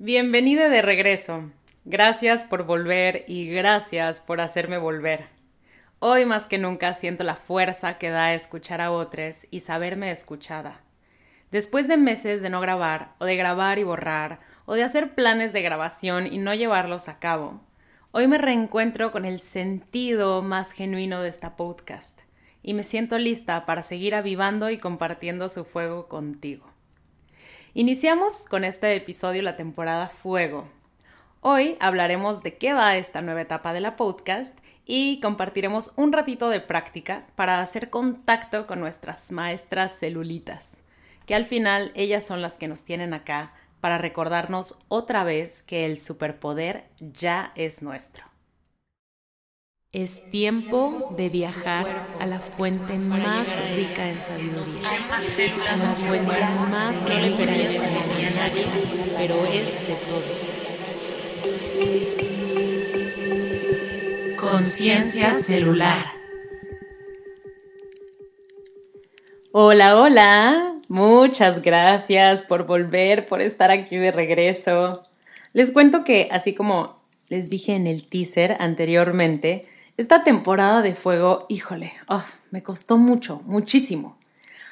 Bienvenida de regreso. Gracias por volver y gracias por hacerme volver. Hoy más que nunca siento la fuerza que da escuchar a otros y saberme escuchada. Después de meses de no grabar, o de grabar y borrar, o de hacer planes de grabación y no llevarlos a cabo, hoy me reencuentro con el sentido más genuino de esta podcast y me siento lista para seguir avivando y compartiendo su fuego contigo. Iniciamos con este episodio la temporada Fuego. Hoy hablaremos de qué va esta nueva etapa de la podcast y compartiremos un ratito de práctica para hacer contacto con nuestras maestras celulitas, que al final ellas son las que nos tienen acá para recordarnos otra vez que el superpoder ya es nuestro. Es tiempo de viajar a la fuente más rica en sabiduría, a la fuente más rica en nadie, pero es de todo. Conciencia celular. Hola, hola. Muchas gracias por volver, por estar aquí de regreso. Les cuento que, así como les dije en el teaser anteriormente, esta temporada de fuego, híjole, oh, me costó mucho, muchísimo.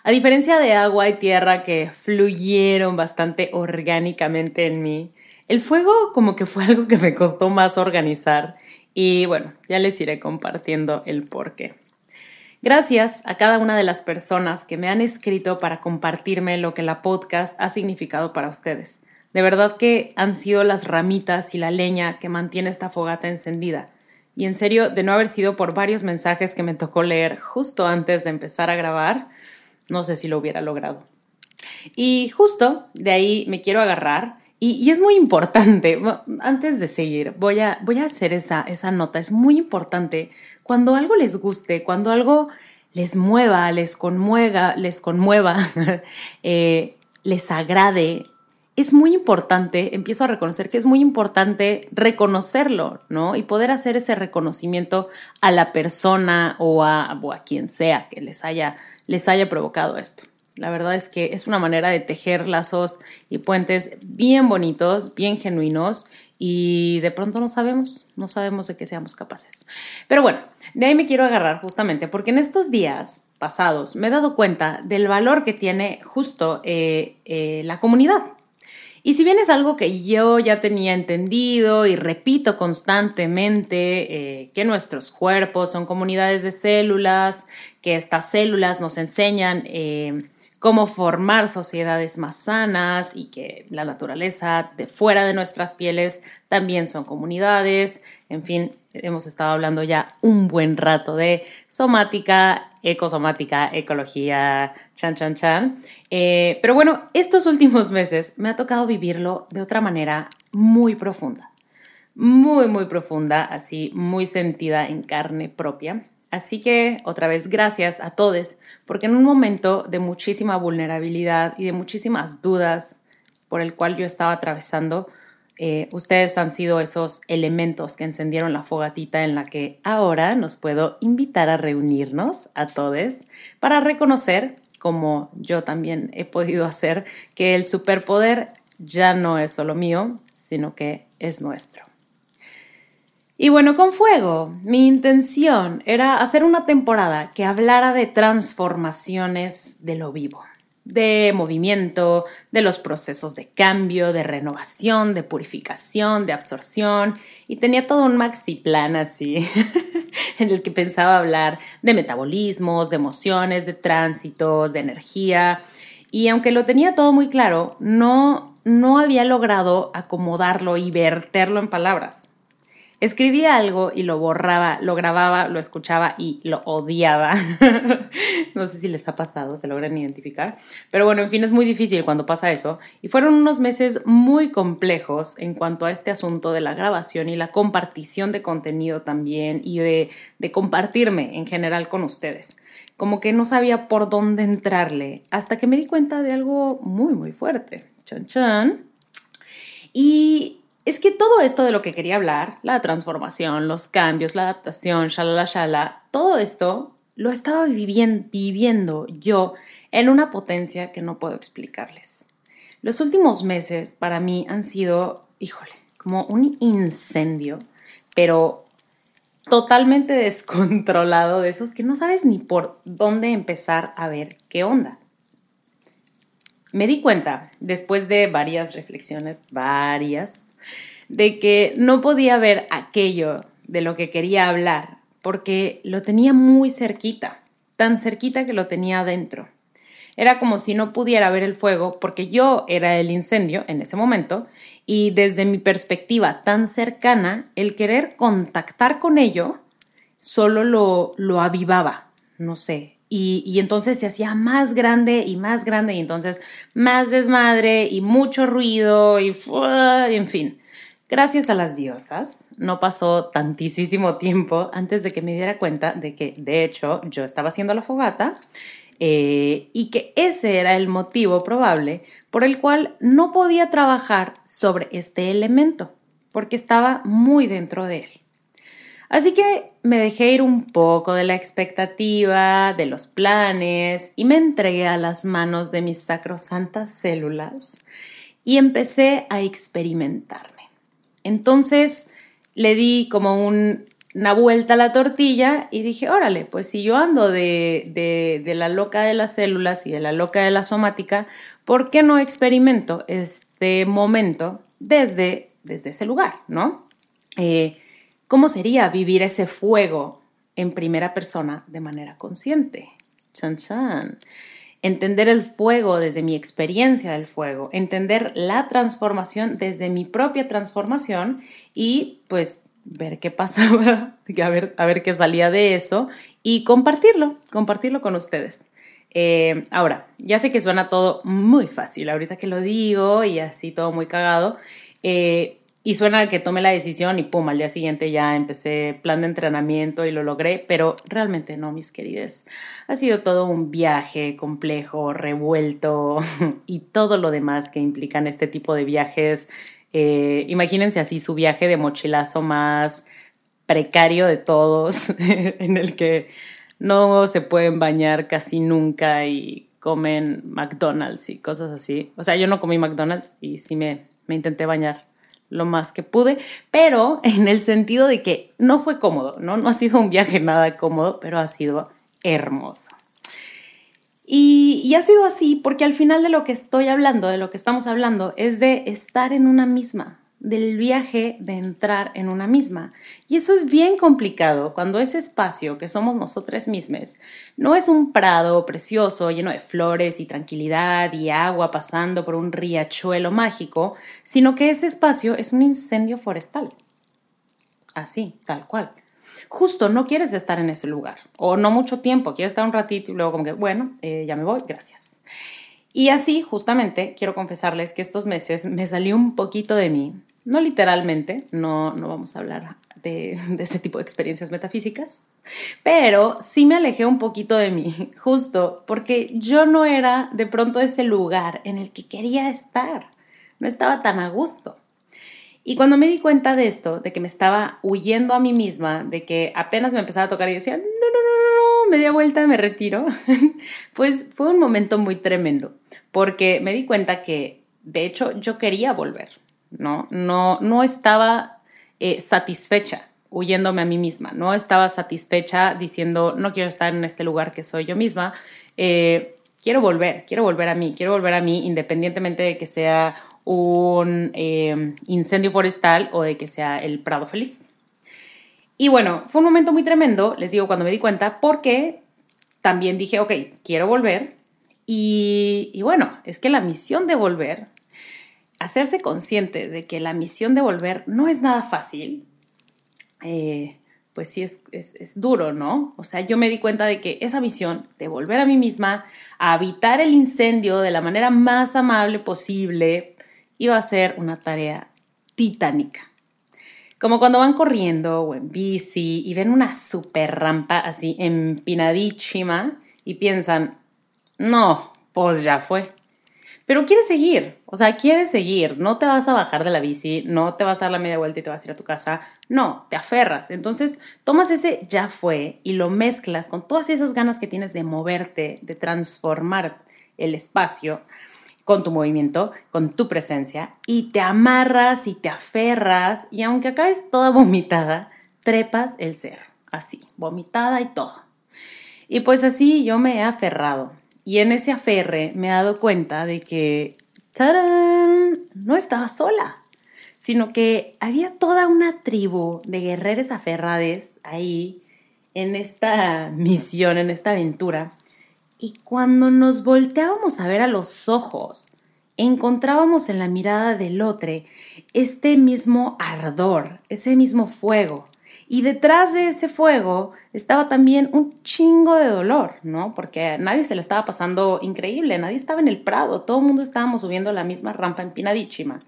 A diferencia de agua y tierra que fluyeron bastante orgánicamente en mí, el fuego como que fue algo que me costó más organizar y bueno, ya les iré compartiendo el porqué. Gracias a cada una de las personas que me han escrito para compartirme lo que la podcast ha significado para ustedes. De verdad que han sido las ramitas y la leña que mantiene esta fogata encendida y en serio, de no haber sido por varios mensajes que me tocó leer justo antes de empezar a grabar, no sé si lo hubiera logrado. Y justo de ahí me quiero agarrar. Y, es muy importante, antes de seguir, voy a, voy a hacer esa, esa nota. Es muy importante cuando algo les guste, cuando algo les mueva, les conmueva, les conmueva, eh, les agrade, es muy importante, empiezo a reconocer que es muy importante reconocerlo, ¿no? Y poder hacer ese reconocimiento a la persona o a, quien sea que les haya, les haya provocado esto. La verdad es que es una manera de tejer lazos y puentes bien bonitos, bien genuinos y de pronto no sabemos, no sabemos de qué seamos capaces. Pero bueno, de ahí me quiero agarrar justamente porque en estos días pasados me he dado cuenta del valor que tiene justo eh, eh, la comunidad, y si bien es algo que yo ya tenía entendido y repito constantemente, eh, que nuestros cuerpos son comunidades de células, que estas células nos enseñan eh, cómo formar sociedades más sanas y que la naturaleza de fuera de nuestras pieles también son comunidades. En fin, hemos estado hablando ya un buen rato de somática, ecosomática, ecología, chan, chan, chan. Eh, pero bueno, estos últimos meses me ha tocado vivirlo de otra manera muy profunda. Muy, muy profunda, así, muy sentida en carne propia. Así que otra vez gracias a todos, porque en un momento de muchísima vulnerabilidad y de muchísimas dudas por el cual yo estaba atravesando, eh, ustedes han sido esos elementos que encendieron la fogatita en la que ahora nos puedo invitar a reunirnos a todos para reconocer, como yo también he podido hacer, que el superpoder ya no es solo mío, sino que es nuestro. Y bueno, con fuego, mi intención era hacer una temporada que hablara de transformaciones de lo vivo, de movimiento, de los procesos de cambio, de renovación, de purificación, de absorción, y tenía todo un maxi plan así, en el que pensaba hablar de metabolismos, de emociones, de tránsitos, de energía, y aunque lo tenía todo muy claro, no, no había logrado acomodarlo y verterlo en palabras. Escribía algo y lo borraba, lo grababa, lo escuchaba y lo odiaba. no sé si les ha pasado, se logran identificar. Pero bueno, en fin, es muy difícil cuando pasa eso. Y fueron unos meses muy complejos en cuanto a este asunto de la grabación y la compartición de contenido también y de, compartirme en general con ustedes. Como que no sabía por dónde entrarle hasta que me di cuenta de algo muy, muy fuerte. Chan, chan. Y es que todo esto de lo que quería hablar, la transformación, los cambios, la adaptación, shalala, shala, todo esto lo estaba viviendo yo en una potencia que no puedo explicarles. Los últimos meses para mí han sido, híjole, como un incendio, pero totalmente descontrolado de esos que no sabes ni por dónde empezar a ver qué onda. Me di cuenta, después de varias reflexiones, varias, de que no podía ver aquello de lo que quería hablar, porque lo tenía muy cerquita, tan cerquita que lo tenía adentro. Era como si no pudiera ver el fuego porque yo era el incendio en ese momento y desde mi perspectiva tan cercana, el querer contactar con ello solo lo, lo avivaba, no sé. Y, entonces se hacía más grande y más grande y entonces más desmadre y mucho ruido y en fin. Gracias a las diosas, no pasó tantísimo tiempo antes de que me diera cuenta de que, de hecho, yo estaba haciendo la fogata eh, y que ese era el motivo probable por el cual no podía trabajar sobre este elemento, porque estaba muy dentro de él. Así que me dejé ir un poco de la expectativa, de los planes, y me entregué a las manos de mis sacrosantas células y empecé a experimentarme. Entonces le di como un una vuelta a la tortilla y dije, órale, pues si yo ando de, la loca de las células y de la loca de la somática, ¿por qué no experimento este momento desde, desde ese lugar, no? Eh, ¿Cómo sería vivir ese fuego en primera persona de manera consciente? Chan, chan. Entender el fuego desde mi experiencia del fuego, entender la transformación desde mi propia transformación y pues ver qué pasaba, a ver, a ver qué salía de eso y compartirlo, compartirlo con ustedes. Eh, ahora, ya sé que suena todo muy fácil ahorita que lo digo y así todo muy cagado. Eh, y suena que tomé la decisión y pum, al día siguiente ya empecé plan de entrenamiento y lo logré, pero realmente no, mis queridas. Ha sido todo un viaje complejo, revuelto y todo lo demás que implican este tipo de viajes eh, imagínense así su viaje de mochilazo más precario de todos, en el que no se pueden bañar casi nunca y comen McDonald's y cosas así. O sea, yo no comí McDonald's y sí me, me intenté bañar lo más que pude, pero en el sentido de que no fue cómodo, ¿no? No ha sido un viaje nada cómodo, pero ha sido hermoso. Y, ha sido así porque al final de lo que estoy hablando, de lo que estamos hablando, es de estar en una misma, del viaje de entrar en una misma. Y eso es bien complicado cuando ese espacio que somos nosotras mismas no es un prado precioso lleno de flores y tranquilidad y agua pasando por un riachuelo mágico, sino que ese espacio es un incendio forestal. Así, tal cual justo no quieres estar en ese lugar o no mucho tiempo, quieres estar un ratito y luego como que, bueno, eh, ya me voy, gracias. Y así, justamente, quiero confesarles que estos meses me salió un poquito de mí, no literalmente, no, no vamos a hablar de, ese tipo de experiencias metafísicas, pero sí me alejé un poquito de mí, justo porque yo no era de pronto ese lugar en el que quería estar, no estaba tan a gusto. Y cuando me di cuenta de esto, de que me estaba huyendo a mí misma, de que apenas me empezaba a tocar y decía, no, no, no, no, no, media vuelta, me retiro, pues fue un momento muy tremendo, porque me di cuenta que, de hecho, yo quería volver, ¿no? No, no estaba eh, satisfecha huyéndome a mí misma, no estaba satisfecha diciendo, no quiero estar en este lugar que soy yo misma, eh, quiero volver, quiero volver a mí, quiero volver a mí independientemente de que sea un eh, incendio forestal o de que sea el Prado feliz. Y bueno, fue un momento muy tremendo, les digo, cuando me di cuenta, porque también dije, ok, quiero volver. Y, bueno, es que la misión de volver, hacerse consciente de que la misión de volver no es nada fácil, eh, pues sí es, es, duro, ¿no? O sea, yo me di cuenta de que esa misión de volver a mí misma, a habitar el incendio de la manera más amable posible, iba a ser una tarea titánica. Como cuando van corriendo o en bici y ven una super rampa así empinadísima y piensan, no, pues ya fue. Pero quieres seguir, o sea, quieres seguir, no te vas a bajar de la bici, no te vas a dar la media vuelta y te vas a ir a tu casa, no, te aferras. Entonces, tomas ese ya fue y lo mezclas con todas esas ganas que tienes de moverte, de transformar el espacio con tu movimiento, con tu presencia, y te amarras y te aferras, y aunque acabes toda vomitada, trepas el cerro, así, vomitada y todo. Y pues así yo me he aferrado. Y en ese aferre me he dado cuenta de que, ¡tarán! No estaba sola, sino que había toda una tribu de guerreros aferrades ahí en esta misión, en esta aventura. Y cuando nos volteábamos a ver a los ojos, encontrábamos en la mirada del otro este mismo ardor, ese mismo fuego. Y detrás de ese fuego estaba también un chingo de dolor, ¿no? Porque nadie se le estaba pasando increíble, nadie estaba en el prado, todo el mundo estábamos subiendo la misma rampa empinadísima.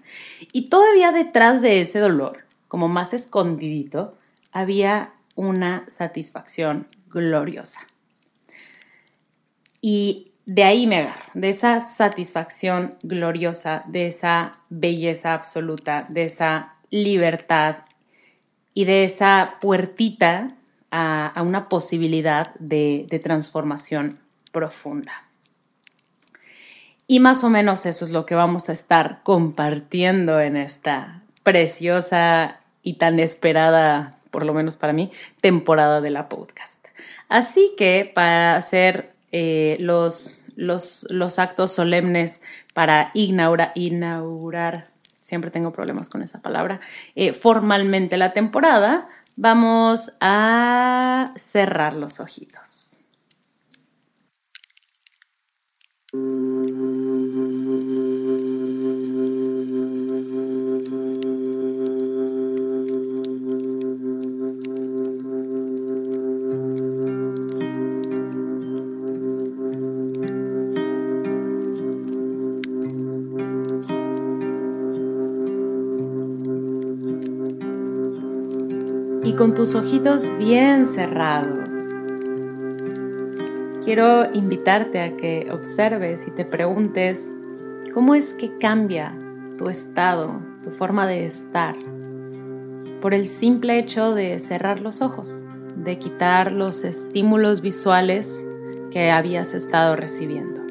Y todavía detrás de ese dolor, como más escondidito, había una satisfacción gloriosa. Y de ahí me agarro, de esa satisfacción gloriosa, de esa belleza absoluta, de esa libertad y de esa puertita a, una posibilidad de, transformación profunda. Y más o menos eso es lo que vamos a estar compartiendo en esta preciosa y tan esperada, por lo menos para mí, temporada de la podcast. Así que para hacer eh, los, los, los, actos solemnes para inaugurar, siempre tengo problemas con esa palabra, eh, formalmente la temporada, vamos a cerrar los ojitos. Con tus ojitos bien cerrados, quiero invitarte a que observes y te preguntes cómo es que cambia tu estado, tu forma de estar, por el simple hecho de cerrar los ojos, de quitar los estímulos visuales que habías estado recibiendo.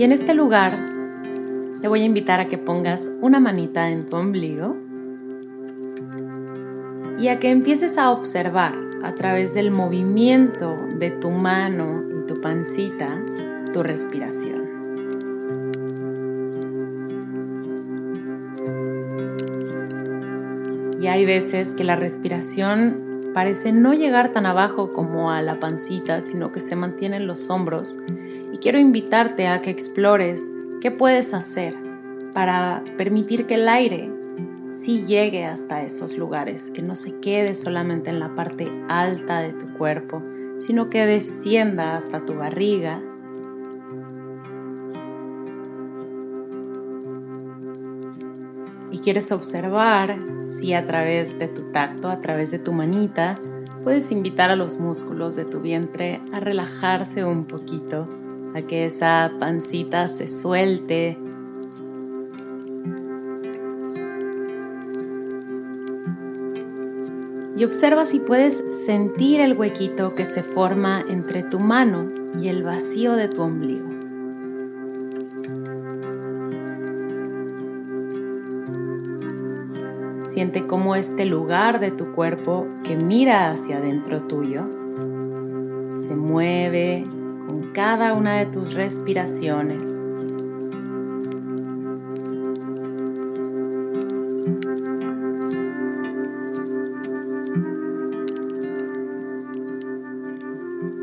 Y en este lugar te voy a invitar a que pongas una manita en tu ombligo y a que empieces a observar a través del movimiento de tu mano y tu pancita tu respiración. Y hay veces que la respiración parece no llegar tan abajo como a la pancita, sino que se mantiene en los hombros quiero invitarte a que explores qué puedes hacer para permitir que el aire sí llegue hasta esos lugares, que no se quede solamente en la parte alta de tu cuerpo, sino que descienda hasta tu barriga. Y quieres observar si a través de tu tacto, a través de tu manita, puedes invitar a los músculos de tu vientre a relajarse un poquito a que esa pancita se suelte. Y observa si puedes sentir el huequito que se forma entre tu mano y el vacío de tu ombligo. Siente cómo este lugar de tu cuerpo que mira hacia adentro tuyo se mueve cada una de tus respiraciones.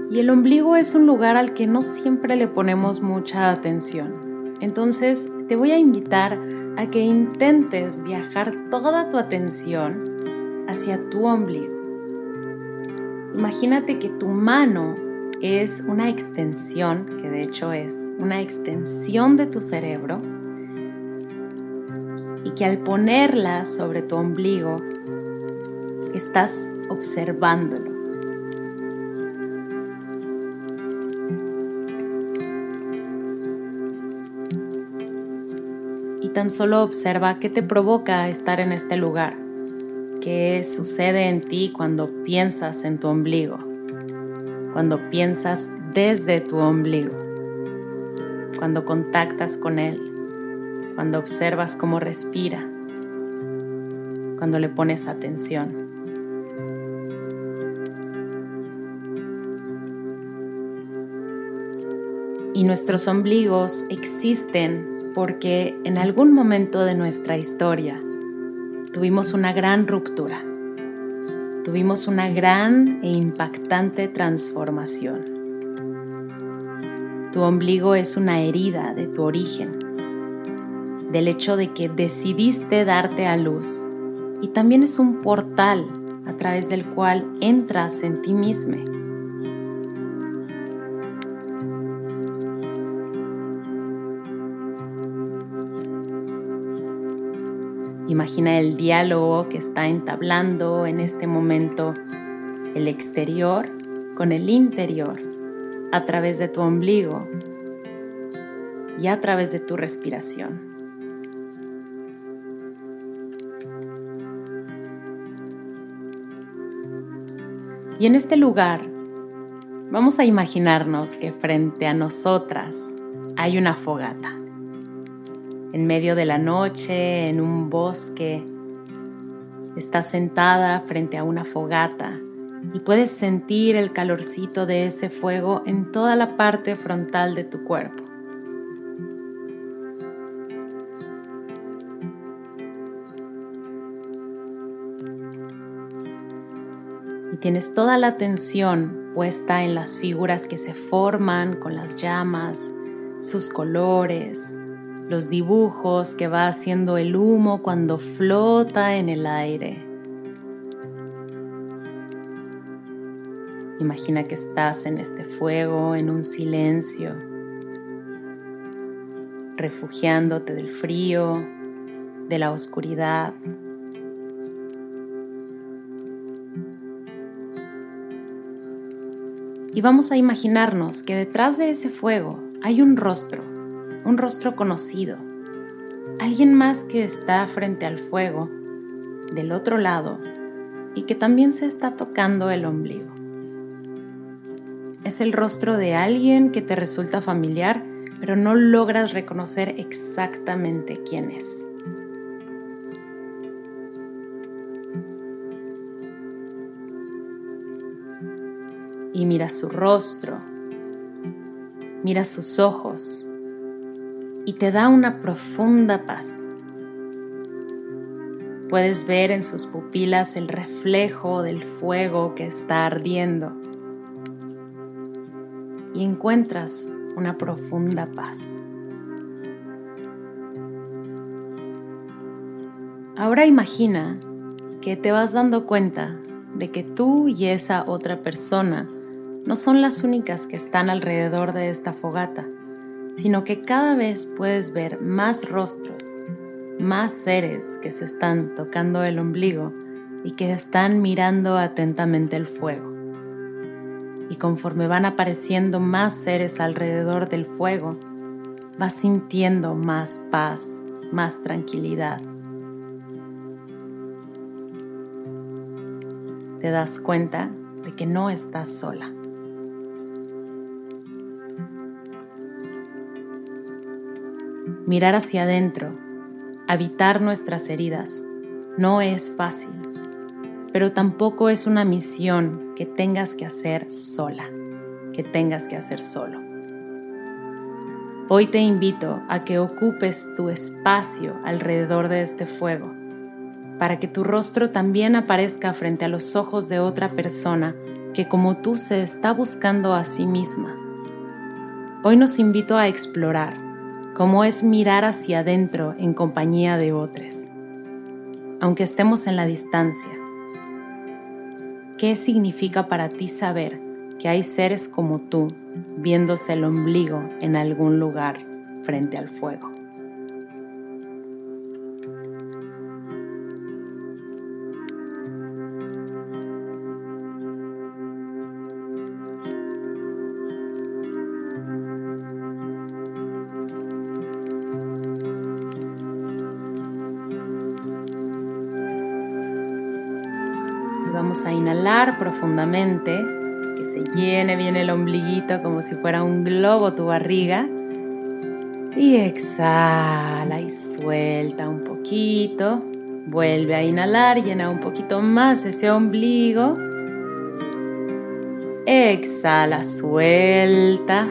Y el ombligo es un lugar al que no siempre le ponemos mucha atención. Entonces te voy a invitar a que intentes viajar toda tu atención hacia tu ombligo. Imagínate que tu mano es una extensión, que de hecho es una extensión de tu cerebro, y que al ponerla sobre tu ombligo, estás observándolo. Y tan solo observa qué te provoca estar en este lugar, qué sucede en ti cuando piensas en tu ombligo, cuando piensas desde tu ombligo, cuando contactas con él, cuando observas cómo respira, cuando le pones atención. Y nuestros ombligos existen porque en algún momento de nuestra historia tuvimos una gran ruptura, tuvimos una gran e impactante transformación. Tu ombligo es una herida de tu origen, del hecho de que decidiste darte a luz y también es un portal a través del cual entras en ti mismo Imagina el diálogo que está entablando en este momento el exterior con el interior a través de tu ombligo y a través de tu respiración. Y en este lugar vamos a imaginarnos que frente a nosotras hay una fogata en medio de la noche, en un bosque. Estás sentada frente a una fogata y puedes sentir el calorcito de ese fuego en toda la parte frontal de tu cuerpo. Y tienes toda la atención puesta en las figuras que se forman con las llamas, sus colores, los dibujos que va haciendo el humo cuando flota en el aire. Imagina que estás en este fuego, en un silencio, refugiándote del frío, de la oscuridad. Y vamos a imaginarnos que detrás de ese fuego hay un rostro un rostro conocido, alguien más que está frente al fuego, del otro lado, y que también se está tocando el ombligo. Es el rostro de alguien que te resulta familiar, pero no logras reconocer exactamente quién es. Y mira su rostro, mira sus ojos, y te da una profunda paz. Puedes ver en sus pupilas el reflejo del fuego que está ardiendo y encuentras una profunda paz. Ahora imagina que te vas dando cuenta de que tú y esa otra persona no son las únicas que están alrededor de esta fogata sino que cada vez puedes ver más rostros, más seres que se están tocando el ombligo y que están mirando atentamente el fuego. Y conforme van apareciendo más seres alrededor del fuego, vas sintiendo más paz, más tranquilidad. Te das cuenta de que no estás sola. Mirar hacia adentro, habitar nuestras heridas, no es fácil, pero tampoco es una misión que tengas que hacer sola, que tengas que hacer solo. Hoy te invito a que ocupes tu espacio alrededor de este fuego, para que tu rostro también aparezca frente a los ojos de otra persona que como tú se está buscando a sí misma. Hoy nos invito a explorar como es mirar hacia adentro en compañía de otros, aunque estemos en la distancia. ¿Qué significa para ti saber que hay seres como tú viéndose el ombligo en algún lugar frente al fuego? Profundamente, que se llene bien el ombliguito como si fuera un globo tu barriga. Y exhala y suelta un poquito. Vuelve a inhalar, llena un poquito más ese ombligo. Exhala, suelta.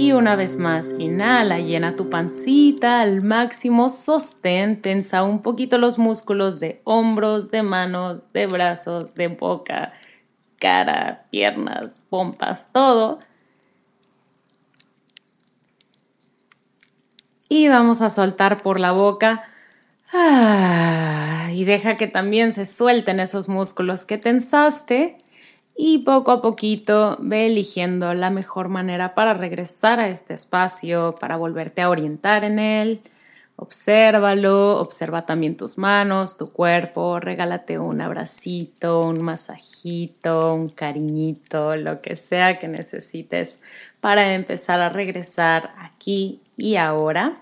Y una vez más, inhala, llena tu pancita al máximo, sostén, tensa un poquito los músculos de hombros, de manos, de brazos, de boca, cara, piernas, pompas, todo. Y vamos a soltar por la boca. Ah, y deja que también se suelten esos músculos que tensaste y poco a poquito ve eligiendo la mejor manera para regresar a este espacio, para volverte a orientar en él. Obsérvalo, observa también tus manos, tu cuerpo, regálate un abracito, un masajito, un cariñito, lo que sea que necesites para empezar a regresar aquí y ahora.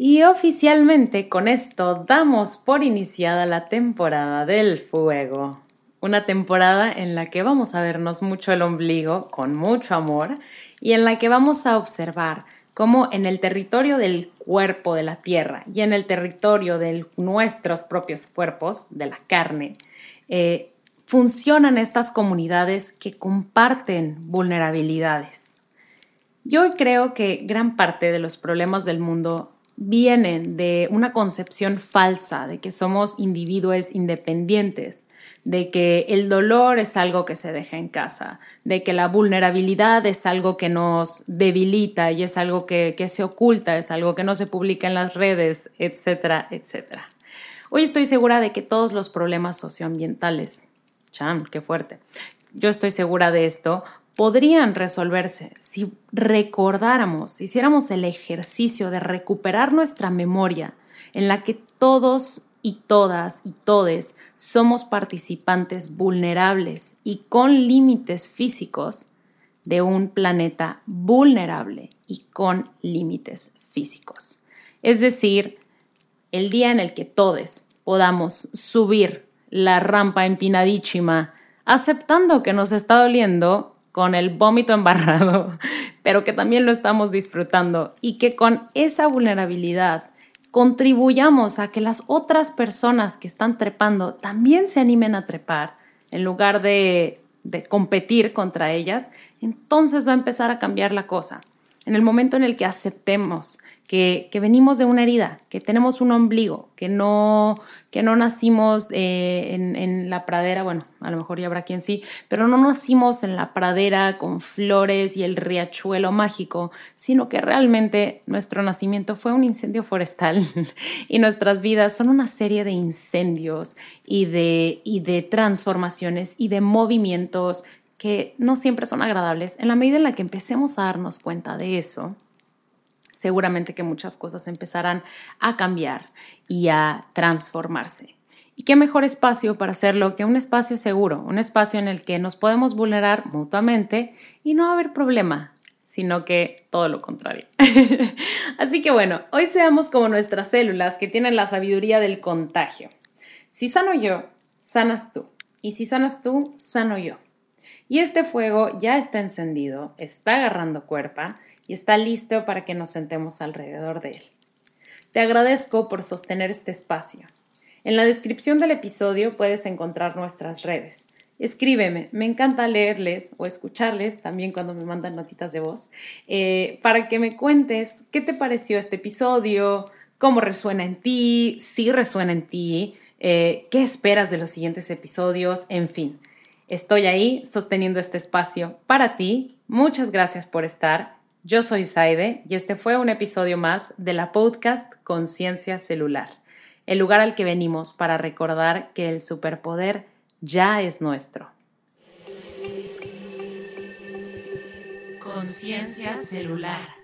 Y oficialmente con esto damos por iniciada la temporada del fuego. Una temporada en la que vamos a vernos mucho el ombligo con mucho amor y en la que vamos a observar cómo en el territorio del cuerpo de la tierra y en el territorio de nuestros propios cuerpos, de la carne, eh, funcionan estas comunidades que comparten vulnerabilidades. Yo creo que gran parte de los problemas del mundo vienen de una concepción falsa de que somos individuos independientes, de que el dolor es algo que se deja en casa, de que la vulnerabilidad es algo que nos debilita y es algo que, se oculta, es algo que no se publica en las redes, etcétera, etcétera. Hoy estoy segura de que todos los problemas socioambientales, chan, qué fuerte, yo estoy segura de esto podrían resolverse si recordáramos, hiciéramos el ejercicio de recuperar nuestra memoria en la que todos y todas y todes somos participantes vulnerables y con límites físicos de un planeta vulnerable y con límites físicos. Es decir, el día en el que todos podamos subir la rampa empinadísima aceptando que nos está doliendo con el vómito embarrado, pero que también lo estamos disfrutando y que con esa vulnerabilidad contribuyamos a que las otras personas que están trepando también se animen a trepar en lugar de, de competir contra ellas, entonces va a empezar a cambiar la cosa. En el momento en el que aceptemos que, venimos de una herida, que tenemos un ombligo, que no, que no nacimos eh, en, la pradera, bueno, a lo mejor ya habrá quien sí, pero no nacimos en la pradera con flores y el riachuelo mágico, sino que realmente nuestro nacimiento fue un incendio forestal y nuestras vidas son una serie de incendios y de, y de transformaciones y de movimientos que no siempre son agradables. En la medida en la que empecemos a darnos cuenta de eso, seguramente que muchas cosas empezarán a cambiar y a transformarse. ¿Y qué mejor espacio para hacerlo que un espacio seguro, un espacio en el que nos podemos vulnerar mutuamente y no haber problema, sino que todo lo contrario. Así que bueno, hoy seamos como nuestras células que tienen la sabiduría del contagio. Si sano yo, sanas tú. Y si sanas tú, sano yo. Y este fuego ya está encendido, está agarrando cuerpa y está listo para que nos sentemos alrededor de él. Te agradezco por sostener este espacio. En la descripción del episodio puedes encontrar nuestras redes. Escríbeme, me encanta leerles o escucharles también cuando me mandan notitas de voz, eh, para que me cuentes qué te pareció este episodio, cómo resuena en ti, si resuena en ti, eh, qué esperas de los siguientes episodios, en fin. Estoy ahí sosteniendo este espacio para ti. Muchas gracias por estar yo soy Saide y este fue un episodio más de la podcast Conciencia Celular, el lugar al que venimos para recordar que el superpoder ya es nuestro. Conciencia Celular.